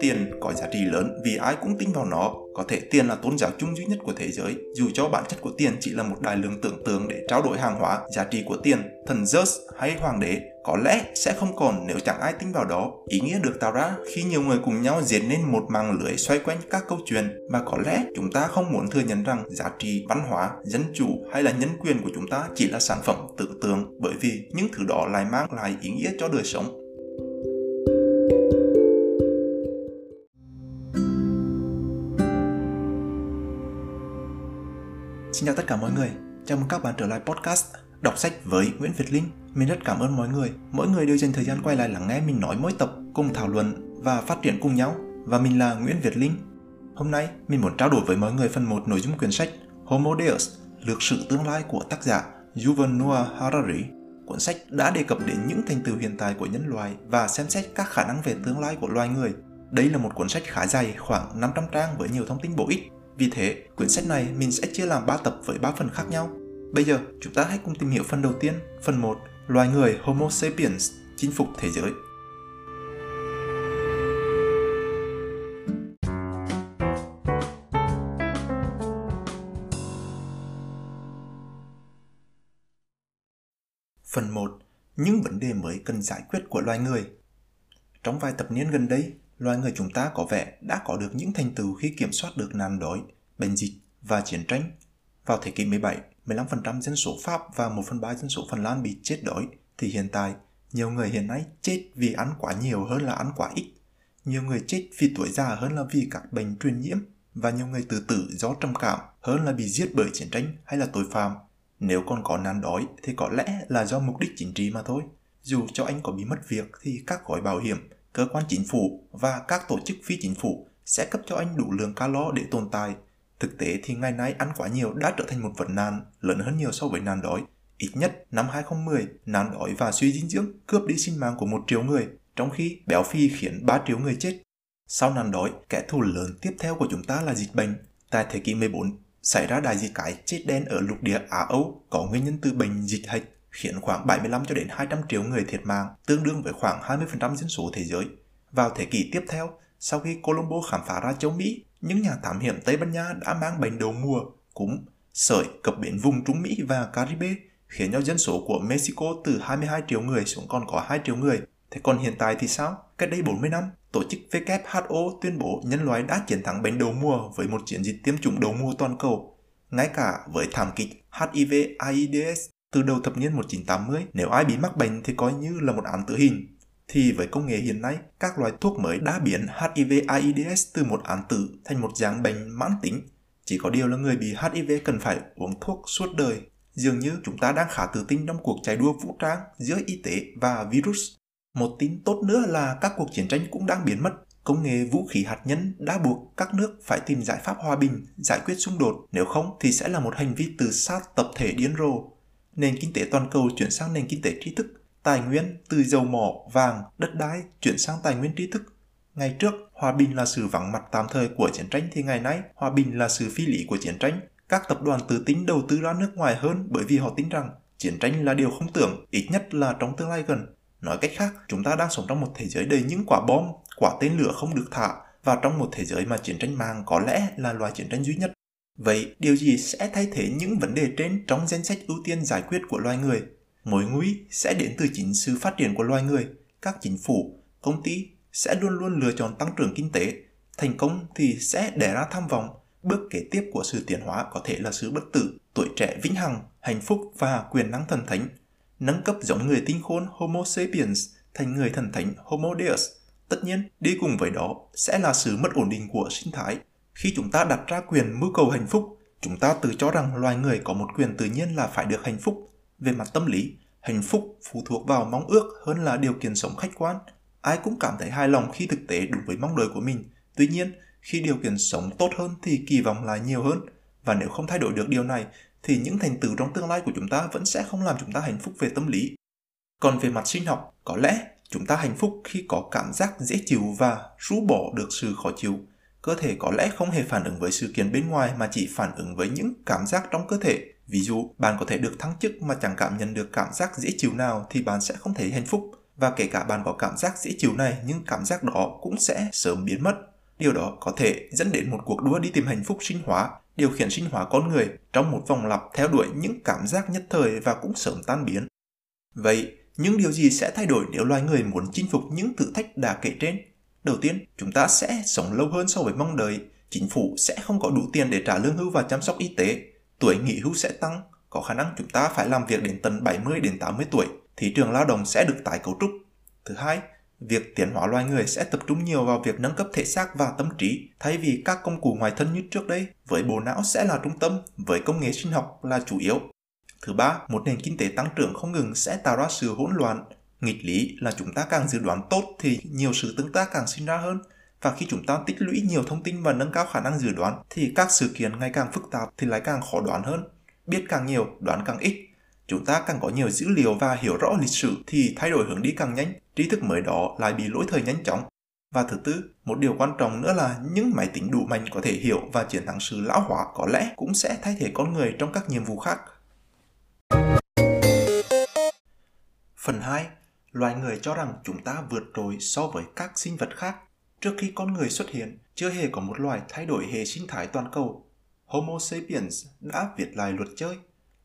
Tiền có giá trị lớn vì ai cũng tin vào nó. Có thể tiền là tôn giáo chung duy nhất của thế giới, dù cho bản chất của tiền chỉ là một đại lượng tưởng tượng để trao đổi hàng hóa. Giá trị của tiền, thần Zeus hay hoàng đế có lẽ sẽ không còn nếu chẳng ai tin vào đó. Ý nghĩa được tạo ra khi nhiều người cùng nhau diễn nên một mạng lưới xoay quanh các câu chuyện mà có lẽ chúng ta không muốn thừa nhận rằng giá trị văn hóa, dân chủ hay là nhân quyền của chúng ta chỉ là sản phẩm tưởng tượng bởi vì những thứ đó lại mang lại ý nghĩa cho đời sống Xin chào tất cả mọi người, chào mừng các bạn trở lại podcast Đọc sách với Nguyễn Việt Linh. Mình rất cảm ơn mọi người, mỗi người đều dành thời gian quay lại lắng nghe mình nói mỗi tập, cùng thảo luận và phát triển cùng nhau. Và mình là Nguyễn Việt Linh. Hôm nay, mình muốn trao đổi với mọi người phần một nội dung quyển sách Homo Deus, lược sử tương lai của tác giả Yuval Noah Harari. Cuốn sách đã đề cập đến những thành tựu hiện tại của nhân loại và xem xét các khả năng về tương lai của loài người. Đây là một cuốn sách khá dài, khoảng 500 trang với nhiều thông tin bổ ích vì thế, quyển sách này mình sẽ chia làm 3 tập với 3 phần khác nhau. Bây giờ, chúng ta hãy cùng tìm hiểu phần đầu tiên, phần 1, loài người Homo sapiens chinh phục thế giới. Phần 1. Những vấn đề mới cần giải quyết của loài người Trong vài tập niên gần đây, loài người chúng ta có vẻ đã có được những thành tựu khi kiểm soát được nạn đói, bệnh dịch và chiến tranh. Vào thế kỷ 17, 15% dân số Pháp và 1 phần 3 dân số Phần Lan bị chết đói, thì hiện tại, nhiều người hiện nay chết vì ăn quá nhiều hơn là ăn quá ít. Nhiều người chết vì tuổi già hơn là vì các bệnh truyền nhiễm, và nhiều người tự tử do trầm cảm hơn là bị giết bởi chiến tranh hay là tội phạm. Nếu còn có nạn đói thì có lẽ là do mục đích chính trị mà thôi. Dù cho anh có bị mất việc thì các gói bảo hiểm cơ quan chính phủ và các tổ chức phi chính phủ sẽ cấp cho anh đủ lượng calo để tồn tại. Thực tế thì ngày nay ăn quá nhiều đã trở thành một vấn nạn lớn hơn nhiều so với nạn đói. Ít nhất năm 2010, nạn đói và suy dinh dưỡng cướp đi sinh mạng của một triệu người, trong khi béo phì khiến 3 triệu người chết. Sau nạn đói, kẻ thù lớn tiếp theo của chúng ta là dịch bệnh. Tại thế kỷ 14, xảy ra đại dịch cái chết đen ở lục địa Á Âu có nguyên nhân từ bệnh dịch hạch khiến khoảng 75 cho đến 200 triệu người thiệt mạng, tương đương với khoảng 20% dân số thế giới. Vào thế kỷ tiếp theo, sau khi Colombo khám phá ra châu Mỹ, những nhà thám hiểm Tây Ban Nha đã mang bệnh đầu mùa, cúm, sởi cập biển vùng Trung Mỹ và Caribe, khiến cho dân số của Mexico từ 22 triệu người xuống còn có 2 triệu người. Thế còn hiện tại thì sao? Cách đây 40 năm, tổ chức WHO tuyên bố nhân loại đã chiến thắng bệnh đầu mùa với một chiến dịch tiêm chủng đầu mùa toàn cầu. Ngay cả với thảm kịch HIV AIDS từ đầu thập niên 1980, nếu ai bị mắc bệnh thì coi như là một án tử hình. Thì với công nghệ hiện nay, các loại thuốc mới đã biến HIV-AIDS từ một án tử thành một dạng bệnh mãn tính. Chỉ có điều là người bị HIV cần phải uống thuốc suốt đời. Dường như chúng ta đang khá tự tin trong cuộc chạy đua vũ trang giữa y tế và virus. Một tin tốt nữa là các cuộc chiến tranh cũng đang biến mất. Công nghệ vũ khí hạt nhân đã buộc các nước phải tìm giải pháp hòa bình, giải quyết xung đột. Nếu không thì sẽ là một hành vi tự sát tập thể điên rồ nền kinh tế toàn cầu chuyển sang nền kinh tế tri thức, tài nguyên từ dầu mỏ, vàng, đất đai chuyển sang tài nguyên tri thức. Ngày trước, hòa bình là sự vắng mặt tạm thời của chiến tranh thì ngày nay, hòa bình là sự phi lý của chiến tranh. Các tập đoàn tự tính đầu tư ra nước ngoài hơn bởi vì họ tin rằng chiến tranh là điều không tưởng, ít nhất là trong tương lai gần. Nói cách khác, chúng ta đang sống trong một thế giới đầy những quả bom, quả tên lửa không được thả và trong một thế giới mà chiến tranh mạng có lẽ là loài chiến tranh duy nhất. Vậy, điều gì sẽ thay thế những vấn đề trên trong danh sách ưu tiên giải quyết của loài người? Mối nguy sẽ đến từ chính sự phát triển của loài người. Các chính phủ, công ty sẽ luôn luôn lựa chọn tăng trưởng kinh tế. Thành công thì sẽ đẻ ra tham vọng. Bước kế tiếp của sự tiến hóa có thể là sự bất tử, tuổi trẻ vĩnh hằng, hạnh phúc và quyền năng thần thánh. Nâng cấp giống người tinh khôn Homo sapiens thành người thần thánh Homo deus. Tất nhiên, đi cùng với đó sẽ là sự mất ổn định của sinh thái, khi chúng ta đặt ra quyền mưu cầu hạnh phúc, chúng ta tự cho rằng loài người có một quyền tự nhiên là phải được hạnh phúc. Về mặt tâm lý, hạnh phúc phụ thuộc vào mong ước hơn là điều kiện sống khách quan. Ai cũng cảm thấy hài lòng khi thực tế đúng với mong đợi của mình. Tuy nhiên, khi điều kiện sống tốt hơn thì kỳ vọng lại nhiều hơn. Và nếu không thay đổi được điều này, thì những thành tựu trong tương lai của chúng ta vẫn sẽ không làm chúng ta hạnh phúc về tâm lý. Còn về mặt sinh học, có lẽ chúng ta hạnh phúc khi có cảm giác dễ chịu và rũ bỏ được sự khó chịu cơ thể có lẽ không hề phản ứng với sự kiện bên ngoài mà chỉ phản ứng với những cảm giác trong cơ thể. Ví dụ, bạn có thể được thăng chức mà chẳng cảm nhận được cảm giác dễ chịu nào thì bạn sẽ không thấy hạnh phúc. Và kể cả bạn có cảm giác dễ chịu này nhưng cảm giác đó cũng sẽ sớm biến mất. Điều đó có thể dẫn đến một cuộc đua đi tìm hạnh phúc sinh hóa, điều khiển sinh hóa con người trong một vòng lặp theo đuổi những cảm giác nhất thời và cũng sớm tan biến. Vậy, những điều gì sẽ thay đổi nếu loài người muốn chinh phục những thử thách đã kể trên? Đầu tiên, chúng ta sẽ sống lâu hơn so với mong đợi. Chính phủ sẽ không có đủ tiền để trả lương hưu và chăm sóc y tế. Tuổi nghỉ hưu sẽ tăng. Có khả năng chúng ta phải làm việc đến tận 70 đến 80 tuổi. Thị trường lao động sẽ được tái cấu trúc. Thứ hai, việc tiến hóa loài người sẽ tập trung nhiều vào việc nâng cấp thể xác và tâm trí thay vì các công cụ ngoài thân như trước đây với bộ não sẽ là trung tâm với công nghệ sinh học là chủ yếu thứ ba một nền kinh tế tăng trưởng không ngừng sẽ tạo ra sự hỗn loạn nghịch lý là chúng ta càng dự đoán tốt thì nhiều sự tương tác càng sinh ra hơn và khi chúng ta tích lũy nhiều thông tin và nâng cao khả năng dự đoán thì các sự kiện ngày càng phức tạp thì lại càng khó đoán hơn biết càng nhiều đoán càng ít chúng ta càng có nhiều dữ liệu và hiểu rõ lịch sử thì thay đổi hướng đi càng nhanh trí thức mới đó lại bị lỗi thời nhanh chóng và thứ tư, một điều quan trọng nữa là những máy tính đủ mạnh có thể hiểu và chiến thắng sự lão hóa có lẽ cũng sẽ thay thế con người trong các nhiệm vụ khác. Phần 2. Loài người cho rằng chúng ta vượt trội so với các sinh vật khác. Trước khi con người xuất hiện, chưa hề có một loài thay đổi hệ sinh thái toàn cầu. Homo sapiens đã viết lại luật chơi.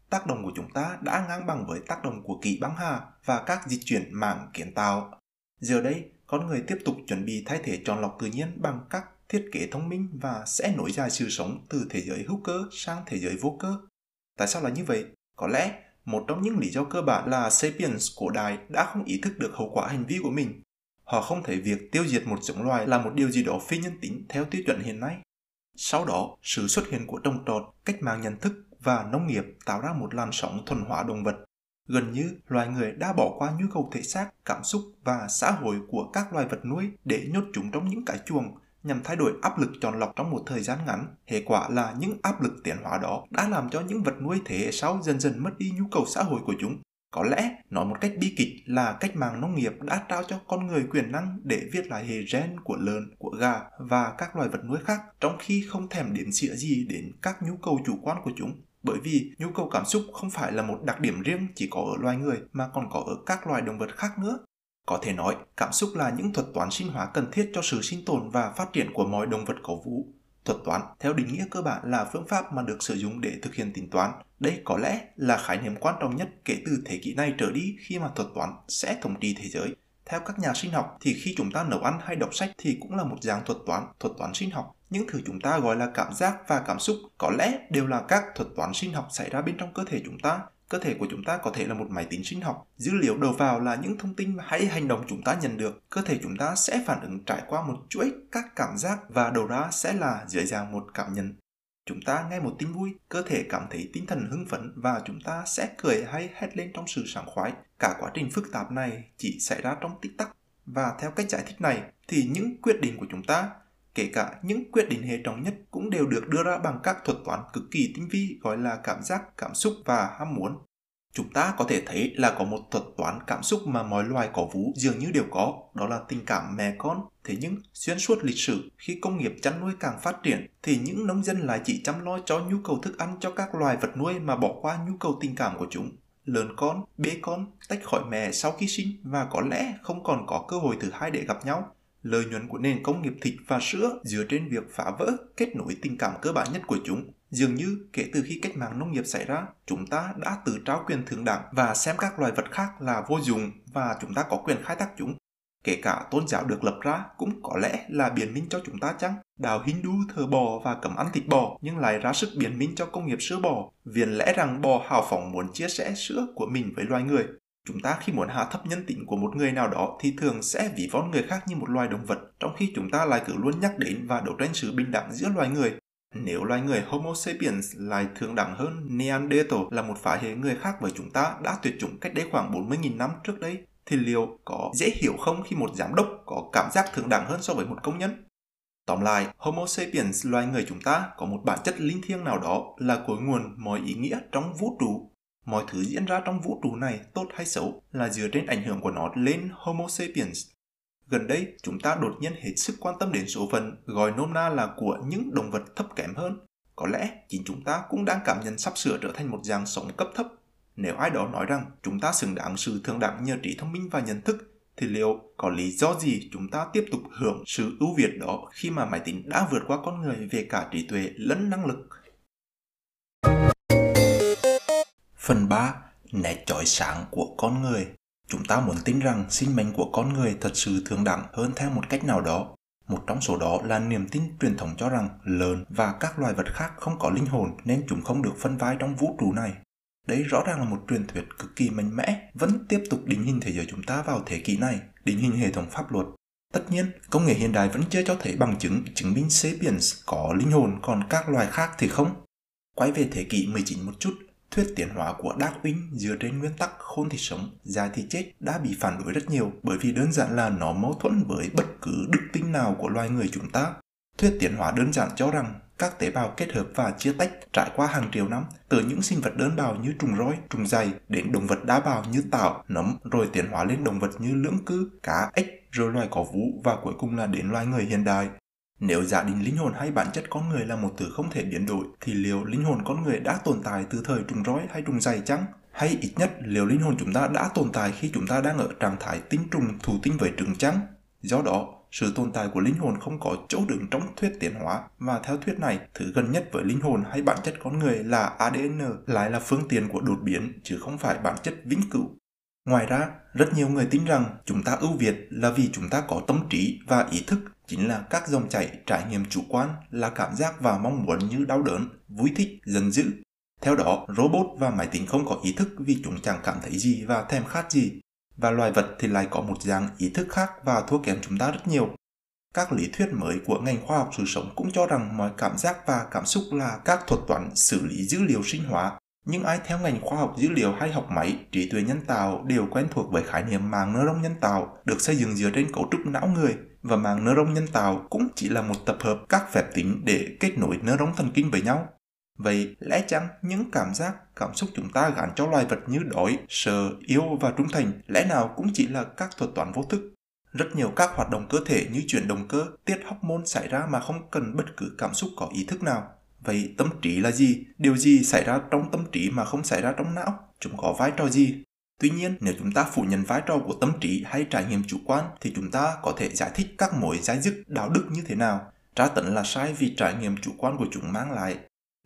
Tác động của chúng ta đã ngang bằng với tác động của kỳ băng hà và các di chuyển mạng kiến tạo. Giờ đây, con người tiếp tục chuẩn bị thay thế chọn lọc tự nhiên bằng các thiết kế thông minh và sẽ nối dài sự sống từ thế giới hữu cơ sang thế giới vô cơ. Tại sao là như vậy? Có lẽ một trong những lý do cơ bản là Sapiens cổ đại đã không ý thức được hậu quả hành vi của mình. Họ không thấy việc tiêu diệt một giống loài là một điều gì đó phi nhân tính theo tiêu chuẩn hiện nay. Sau đó, sự xuất hiện của trồng trọt, cách mạng nhận thức và nông nghiệp tạo ra một làn sóng thuần hóa động vật. Gần như loài người đã bỏ qua nhu cầu thể xác, cảm xúc và xã hội của các loài vật nuôi để nhốt chúng trong những cái chuồng nhằm thay đổi áp lực chọn lọc trong một thời gian ngắn. Hệ quả là những áp lực tiến hóa đó đã làm cho những vật nuôi thế hệ sau dần dần mất đi nhu cầu xã hội của chúng. Có lẽ, nói một cách bi kịch là cách mạng nông nghiệp đã trao cho con người quyền năng để viết lại hệ gen của lợn, của gà và các loài vật nuôi khác, trong khi không thèm đếm xỉa gì đến các nhu cầu chủ quan của chúng. Bởi vì nhu cầu cảm xúc không phải là một đặc điểm riêng chỉ có ở loài người mà còn có ở các loài động vật khác nữa. Có thể nói, cảm xúc là những thuật toán sinh hóa cần thiết cho sự sinh tồn và phát triển của mọi động vật có vú. Thuật toán, theo định nghĩa cơ bản là phương pháp mà được sử dụng để thực hiện tính toán. Đây có lẽ là khái niệm quan trọng nhất kể từ thế kỷ này trở đi khi mà thuật toán sẽ thống trị thế giới. Theo các nhà sinh học thì khi chúng ta nấu ăn hay đọc sách thì cũng là một dạng thuật toán, thuật toán sinh học. Những thứ chúng ta gọi là cảm giác và cảm xúc có lẽ đều là các thuật toán sinh học xảy ra bên trong cơ thể chúng ta cơ thể của chúng ta có thể là một máy tính sinh học. Dữ liệu đầu vào là những thông tin hay hành động chúng ta nhận được. Cơ thể chúng ta sẽ phản ứng trải qua một chuỗi các cảm giác và đầu ra sẽ là dưới dạng một cảm nhận. Chúng ta nghe một tin vui, cơ thể cảm thấy tinh thần hưng phấn và chúng ta sẽ cười hay hét lên trong sự sảng khoái. Cả quá trình phức tạp này chỉ xảy ra trong tích tắc. Và theo cách giải thích này, thì những quyết định của chúng ta kể cả những quyết định hệ trọng nhất cũng đều được đưa ra bằng các thuật toán cực kỳ tinh vi gọi là cảm giác, cảm xúc và ham muốn. Chúng ta có thể thấy là có một thuật toán cảm xúc mà mọi loài có vú dường như đều có, đó là tình cảm mẹ con. Thế nhưng, xuyên suốt lịch sử, khi công nghiệp chăn nuôi càng phát triển, thì những nông dân lại chỉ chăm lo cho nhu cầu thức ăn cho các loài vật nuôi mà bỏ qua nhu cầu tình cảm của chúng. Lớn con, bế con, tách khỏi mẹ sau khi sinh và có lẽ không còn có cơ hội thứ hai để gặp nhau lợi nhuận của nền công nghiệp thịt và sữa dựa trên việc phá vỡ kết nối tình cảm cơ bản nhất của chúng. Dường như kể từ khi cách mạng nông nghiệp xảy ra, chúng ta đã tự trao quyền thượng đẳng và xem các loài vật khác là vô dụng và chúng ta có quyền khai thác chúng. Kể cả tôn giáo được lập ra cũng có lẽ là biện minh cho chúng ta chăng? Đạo Hindu thờ bò và cấm ăn thịt bò nhưng lại ra sức biện minh cho công nghiệp sữa bò. Vì lẽ rằng bò hào phóng muốn chia sẻ sữa của mình với loài người. Chúng ta khi muốn hạ thấp nhân tính của một người nào đó thì thường sẽ ví von người khác như một loài động vật, trong khi chúng ta lại cứ luôn nhắc đến và đấu tranh sự bình đẳng giữa loài người. Nếu loài người Homo sapiens lại thường đẳng hơn Neanderthal là một phái hệ người khác với chúng ta đã tuyệt chủng cách đây khoảng 40.000 năm trước đây, thì liệu có dễ hiểu không khi một giám đốc có cảm giác thường đẳng hơn so với một công nhân? Tóm lại, Homo sapiens loài người chúng ta có một bản chất linh thiêng nào đó là cội nguồn mọi ý nghĩa trong vũ trụ mọi thứ diễn ra trong vũ trụ này tốt hay xấu là dựa trên ảnh hưởng của nó lên Homo sapiens. Gần đây, chúng ta đột nhiên hết sức quan tâm đến số phận, gọi nôm na là của những động vật thấp kém hơn. Có lẽ chính chúng ta cũng đang cảm nhận sắp sửa trở thành một dạng sống cấp thấp. Nếu ai đó nói rằng chúng ta xứng đáng sự thượng đẳng nhờ trí thông minh và nhận thức, thì liệu có lý do gì chúng ta tiếp tục hưởng sự ưu việt đó khi mà máy tính đã vượt qua con người về cả trí tuệ lẫn năng lực? Phần 3. Nét chói sáng của con người Chúng ta muốn tin rằng sinh mệnh của con người thật sự thường đẳng hơn theo một cách nào đó. Một trong số đó là niềm tin truyền thống cho rằng lợn và các loài vật khác không có linh hồn nên chúng không được phân vai trong vũ trụ này. Đấy rõ ràng là một truyền thuyết cực kỳ mạnh mẽ, vẫn tiếp tục định hình thế giới chúng ta vào thế kỷ này, định hình hệ thống pháp luật. Tất nhiên, công nghệ hiện đại vẫn chưa cho thấy bằng chứng chứng minh Sapiens có linh hồn còn các loài khác thì không. Quay về thế kỷ 19 một chút, thuyết tiến hóa của Darwin dựa trên nguyên tắc khôn thì sống, dài thì chết đã bị phản đối rất nhiều bởi vì đơn giản là nó mâu thuẫn với bất cứ đức tính nào của loài người chúng ta. Thuyết tiến hóa đơn giản cho rằng các tế bào kết hợp và chia tách trải qua hàng triệu năm từ những sinh vật đơn bào như trùng roi, trùng dày đến động vật đa bào như tảo, nấm rồi tiến hóa lên động vật như lưỡng cư, cá, ếch rồi loài có vũ và cuối cùng là đến loài người hiện đại. Nếu giả định linh hồn hay bản chất con người là một thứ không thể biến đổi, thì liệu linh hồn con người đã tồn tại từ thời trùng rối hay trùng dày chăng? Hay ít nhất liệu linh hồn chúng ta đã tồn tại khi chúng ta đang ở trạng thái tinh trùng thụ tinh với trứng chăng? Do đó, sự tồn tại của linh hồn không có chỗ đứng trong thuyết tiến hóa và theo thuyết này, thứ gần nhất với linh hồn hay bản chất con người là ADN lại là phương tiện của đột biến chứ không phải bản chất vĩnh cửu. Ngoài ra, rất nhiều người tin rằng chúng ta ưu việt là vì chúng ta có tâm trí và ý thức chính là các dòng chảy trải nghiệm chủ quan là cảm giác và mong muốn như đau đớn, vui thích, giận dữ. Theo đó, robot và máy tính không có ý thức vì chúng chẳng cảm thấy gì và thèm khát gì. Và loài vật thì lại có một dạng ý thức khác và thua kém chúng ta rất nhiều. Các lý thuyết mới của ngành khoa học sự sống cũng cho rằng mọi cảm giác và cảm xúc là các thuật toán xử lý dữ liệu sinh hóa nhưng ai theo ngành khoa học dữ liệu hay học máy, trí tuệ nhân tạo đều quen thuộc với khái niệm mạng neuron nhân tạo được xây dựng dựa trên cấu trúc não người và mạng neuron nhân tạo cũng chỉ là một tập hợp các phép tính để kết nối neuron thần kinh với nhau. Vậy lẽ chăng những cảm giác, cảm xúc chúng ta gắn cho loài vật như đói, sợ, yêu và trung thành lẽ nào cũng chỉ là các thuật toán vô thức? Rất nhiều các hoạt động cơ thể như chuyển động cơ, tiết hormone xảy ra mà không cần bất cứ cảm xúc có ý thức nào Vậy tâm trí là gì? Điều gì xảy ra trong tâm trí mà không xảy ra trong não? Chúng có vai trò gì? Tuy nhiên, nếu chúng ta phủ nhận vai trò của tâm trí hay trải nghiệm chủ quan thì chúng ta có thể giải thích các mối giải dứt đạo đức như thế nào. Tra tấn là sai vì trải nghiệm chủ quan của chúng mang lại.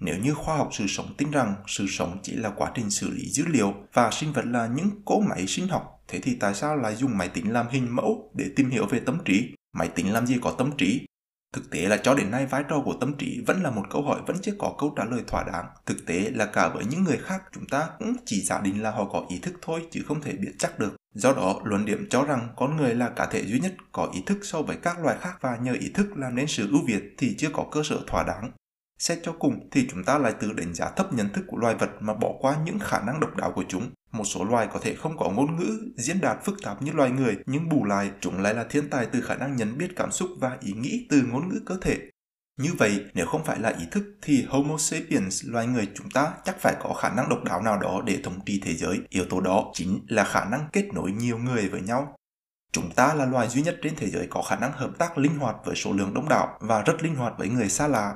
Nếu như khoa học sự sống tin rằng sự sống chỉ là quá trình xử lý dữ liệu và sinh vật là những cỗ máy sinh học, thế thì tại sao lại dùng máy tính làm hình mẫu để tìm hiểu về tâm trí? Máy tính làm gì có tâm trí? Thực tế là cho đến nay vai trò của tâm trí vẫn là một câu hỏi vẫn chưa có câu trả lời thỏa đáng. Thực tế là cả với những người khác chúng ta cũng chỉ giả định là họ có ý thức thôi chứ không thể biết chắc được. Do đó, luận điểm cho rằng con người là cá thể duy nhất có ý thức so với các loài khác và nhờ ý thức làm nên sự ưu việt thì chưa có cơ sở thỏa đáng. Xét cho cùng thì chúng ta lại tự đánh giá thấp nhận thức của loài vật mà bỏ qua những khả năng độc đáo của chúng. Một số loài có thể không có ngôn ngữ, diễn đạt phức tạp như loài người, nhưng bù lại chúng lại là thiên tài từ khả năng nhận biết cảm xúc và ý nghĩ từ ngôn ngữ cơ thể. Như vậy, nếu không phải là ý thức thì Homo sapiens, loài người chúng ta chắc phải có khả năng độc đáo nào đó để thống trị thế giới. Yếu tố đó chính là khả năng kết nối nhiều người với nhau. Chúng ta là loài duy nhất trên thế giới có khả năng hợp tác linh hoạt với số lượng đông đảo và rất linh hoạt với người xa lạ.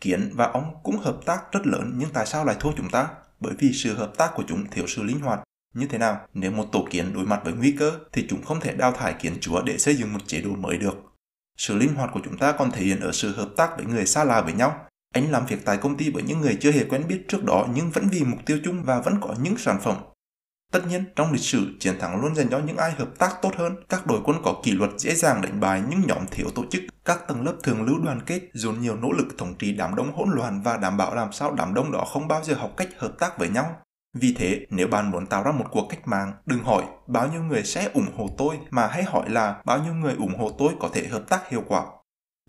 Kiến và ong cũng hợp tác rất lớn nhưng tại sao lại thua chúng ta? Bởi vì sự hợp tác của chúng thiếu sự linh hoạt. Như thế nào? Nếu một tổ kiến đối mặt với nguy cơ, thì chúng không thể đào thải kiến chúa để xây dựng một chế độ mới được. Sự linh hoạt của chúng ta còn thể hiện ở sự hợp tác với người xa lạ với nhau. Anh làm việc tại công ty với những người chưa hề quen biết trước đó, nhưng vẫn vì mục tiêu chung và vẫn có những sản phẩm Tất nhiên, trong lịch sử, chiến thắng luôn dành cho những ai hợp tác tốt hơn. Các đội quân có kỷ luật dễ dàng đánh bại những nhóm thiếu tổ chức. Các tầng lớp thường lưu đoàn kết, dồn nhiều nỗ lực thống trị đám đông hỗn loạn và đảm bảo làm sao đám đông đó không bao giờ học cách hợp tác với nhau. Vì thế, nếu bạn muốn tạo ra một cuộc cách mạng, đừng hỏi bao nhiêu người sẽ ủng hộ tôi, mà hãy hỏi là bao nhiêu người ủng hộ tôi có thể hợp tác hiệu quả.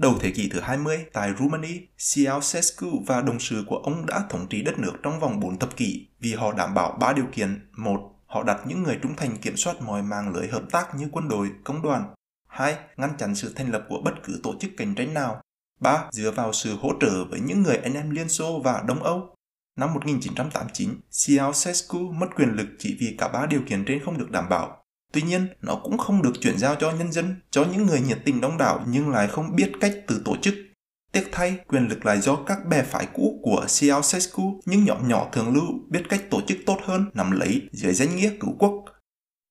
Đầu thế kỷ thứ 20, tại Rumani, Ceausescu và đồng sự của ông đã thống trị đất nước trong vòng 4 thập kỷ vì họ đảm bảo ba điều kiện. một Họ đặt những người trung thành kiểm soát mọi mạng lưới hợp tác như quân đội, công đoàn. 2. Ngăn chặn sự thành lập của bất cứ tổ chức cạnh tranh nào. 3. Dựa vào sự hỗ trợ với những người anh em Liên Xô và Đông Âu. Năm 1989, Ceausescu mất quyền lực chỉ vì cả ba điều kiện trên không được đảm bảo. Tuy nhiên, nó cũng không được chuyển giao cho nhân dân, cho những người nhiệt tình đông đảo nhưng lại không biết cách từ tổ chức Tiếc thay, quyền lực lại do các bè phái cũ của Ceausescu, những nhóm nhỏ thường lưu biết cách tổ chức tốt hơn nằm lấy dưới danh nghĩa cứu quốc.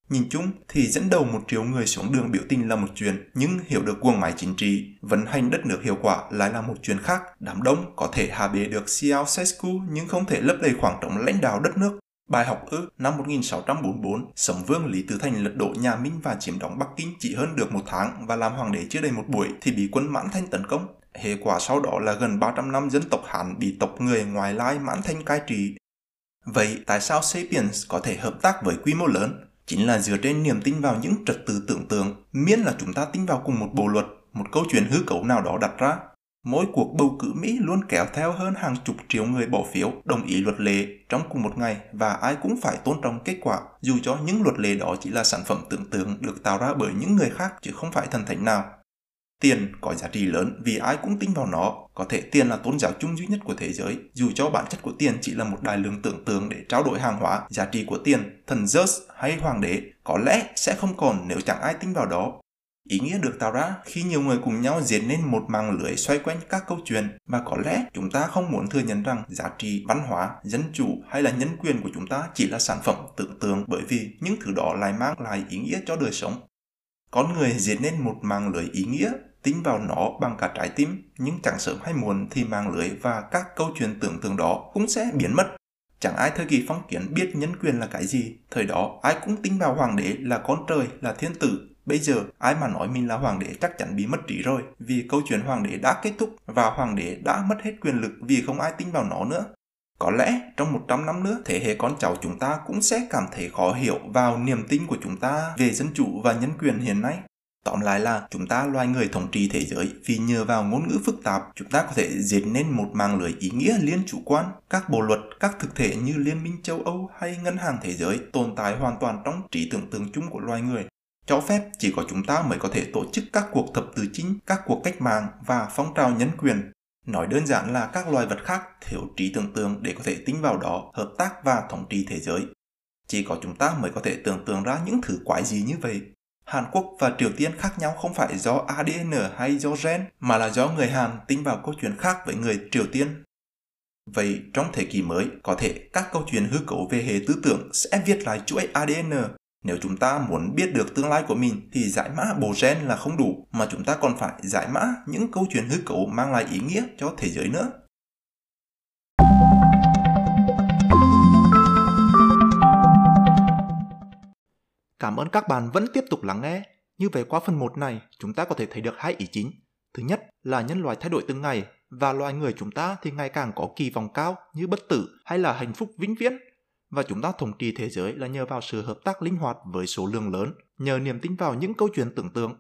Nhìn chung thì dẫn đầu một triệu người xuống đường biểu tình là một chuyện, nhưng hiểu được cuồng máy chính trị, vận hành đất nước hiệu quả lại là một chuyện khác. Đám đông có thể hạ bệ được Ceausescu nhưng không thể lấp đầy khoảng trống lãnh đạo đất nước. Bài học ư, năm 1644, Sấm Vương Lý Tử Thành lật đổ nhà Minh và chiếm đóng Bắc Kinh chỉ hơn được một tháng và làm hoàng đế chưa đầy một buổi thì bị quân Mãn Thanh tấn công. Hệ quả sau đó là gần 300 năm dân tộc Hán bị tộc người ngoài lai Mãn Thanh cai trị. Vậy tại sao Sapiens có thể hợp tác với quy mô lớn? Chính là dựa trên niềm tin vào những trật tự tưởng tượng, miễn là chúng ta tin vào cùng một bộ luật, một câu chuyện hư cấu nào đó đặt ra. Mỗi cuộc bầu cử Mỹ luôn kéo theo hơn hàng chục triệu người bỏ phiếu đồng ý luật lệ trong cùng một ngày và ai cũng phải tôn trọng kết quả, dù cho những luật lệ đó chỉ là sản phẩm tưởng tượng được tạo ra bởi những người khác chứ không phải thần thánh nào. Tiền có giá trị lớn vì ai cũng tin vào nó. Có thể tiền là tôn giáo chung duy nhất của thế giới, dù cho bản chất của tiền chỉ là một đài lượng tưởng tượng để trao đổi hàng hóa. Giá trị của tiền, thần Zeus hay hoàng đế có lẽ sẽ không còn nếu chẳng ai tin vào đó. Ý nghĩa được tạo ra khi nhiều người cùng nhau diễn nên một mạng lưới xoay quanh các câu chuyện và có lẽ chúng ta không muốn thừa nhận rằng giá trị văn hóa, dân chủ hay là nhân quyền của chúng ta chỉ là sản phẩm tưởng tượng bởi vì những thứ đó lại mang lại ý nghĩa cho đời sống. Con người diễn nên một mạng lưới ý nghĩa tin vào nó bằng cả trái tim, nhưng chẳng sớm hay muộn thì mạng lưới và các câu chuyện tưởng tượng đó cũng sẽ biến mất. Chẳng ai thời kỳ phong kiến biết nhân quyền là cái gì, thời đó ai cũng tin vào hoàng đế là con trời, là thiên tử. Bây giờ ai mà nói mình là hoàng đế chắc chắn bị mất trí rồi, vì câu chuyện hoàng đế đã kết thúc và hoàng đế đã mất hết quyền lực vì không ai tin vào nó nữa. Có lẽ trong 100 năm nữa, thế hệ con cháu chúng ta cũng sẽ cảm thấy khó hiểu vào niềm tin của chúng ta về dân chủ và nhân quyền hiện nay. Tóm lại là chúng ta loài người thống trị thế giới vì nhờ vào ngôn ngữ phức tạp, chúng ta có thể dệt nên một mạng lưới ý nghĩa liên chủ quan. Các bộ luật, các thực thể như Liên minh châu Âu hay Ngân hàng Thế giới tồn tại hoàn toàn trong trí tưởng tượng chung của loài người. Cho phép chỉ có chúng ta mới có thể tổ chức các cuộc thập tự chính, các cuộc cách mạng và phong trào nhân quyền. Nói đơn giản là các loài vật khác thiếu trí tưởng tượng để có thể tính vào đó, hợp tác và thống trị thế giới. Chỉ có chúng ta mới có thể tưởng tượng ra những thứ quái gì như vậy. Hàn Quốc và Triều Tiên khác nhau không phải do ADN hay do gen, mà là do người Hàn tính vào câu chuyện khác với người Triều Tiên. Vậy trong thời kỳ mới, có thể các câu chuyện hư cấu về hệ tư tưởng sẽ viết lại chuỗi ADN. Nếu chúng ta muốn biết được tương lai của mình thì giải mã bộ gen là không đủ, mà chúng ta còn phải giải mã những câu chuyện hư cấu mang lại ý nghĩa cho thế giới nữa. Cảm ơn các bạn vẫn tiếp tục lắng nghe. Như vậy qua phần 1 này, chúng ta có thể thấy được hai ý chính. Thứ nhất là nhân loại thay đổi từng ngày và loài người chúng ta thì ngày càng có kỳ vọng cao như bất tử hay là hạnh phúc vĩnh viễn. Và chúng ta thống trị thế giới là nhờ vào sự hợp tác linh hoạt với số lượng lớn, nhờ niềm tin vào những câu chuyện tưởng tượng.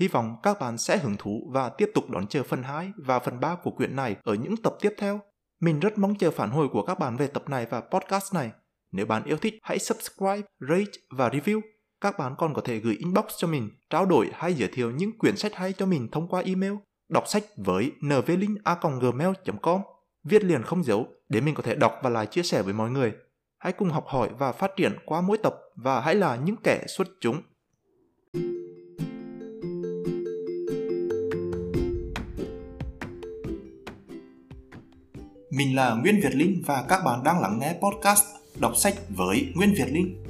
Hy vọng các bạn sẽ hứng thú và tiếp tục đón chờ phần 2 và phần 3 của quyển này ở những tập tiếp theo. Mình rất mong chờ phản hồi của các bạn về tập này và podcast này. Nếu bạn yêu thích, hãy subscribe, rate và review các bạn còn có thể gửi inbox cho mình, trao đổi hay giới thiệu những quyển sách hay cho mình thông qua email đọc sách với nvlink.gmail.com Viết liền không dấu để mình có thể đọc và lại chia sẻ với mọi người. Hãy cùng học hỏi và phát triển qua mỗi tập và hãy là những kẻ xuất chúng. Mình là Nguyễn Việt Linh và các bạn đang lắng nghe podcast Đọc sách với Nguyễn Việt Linh.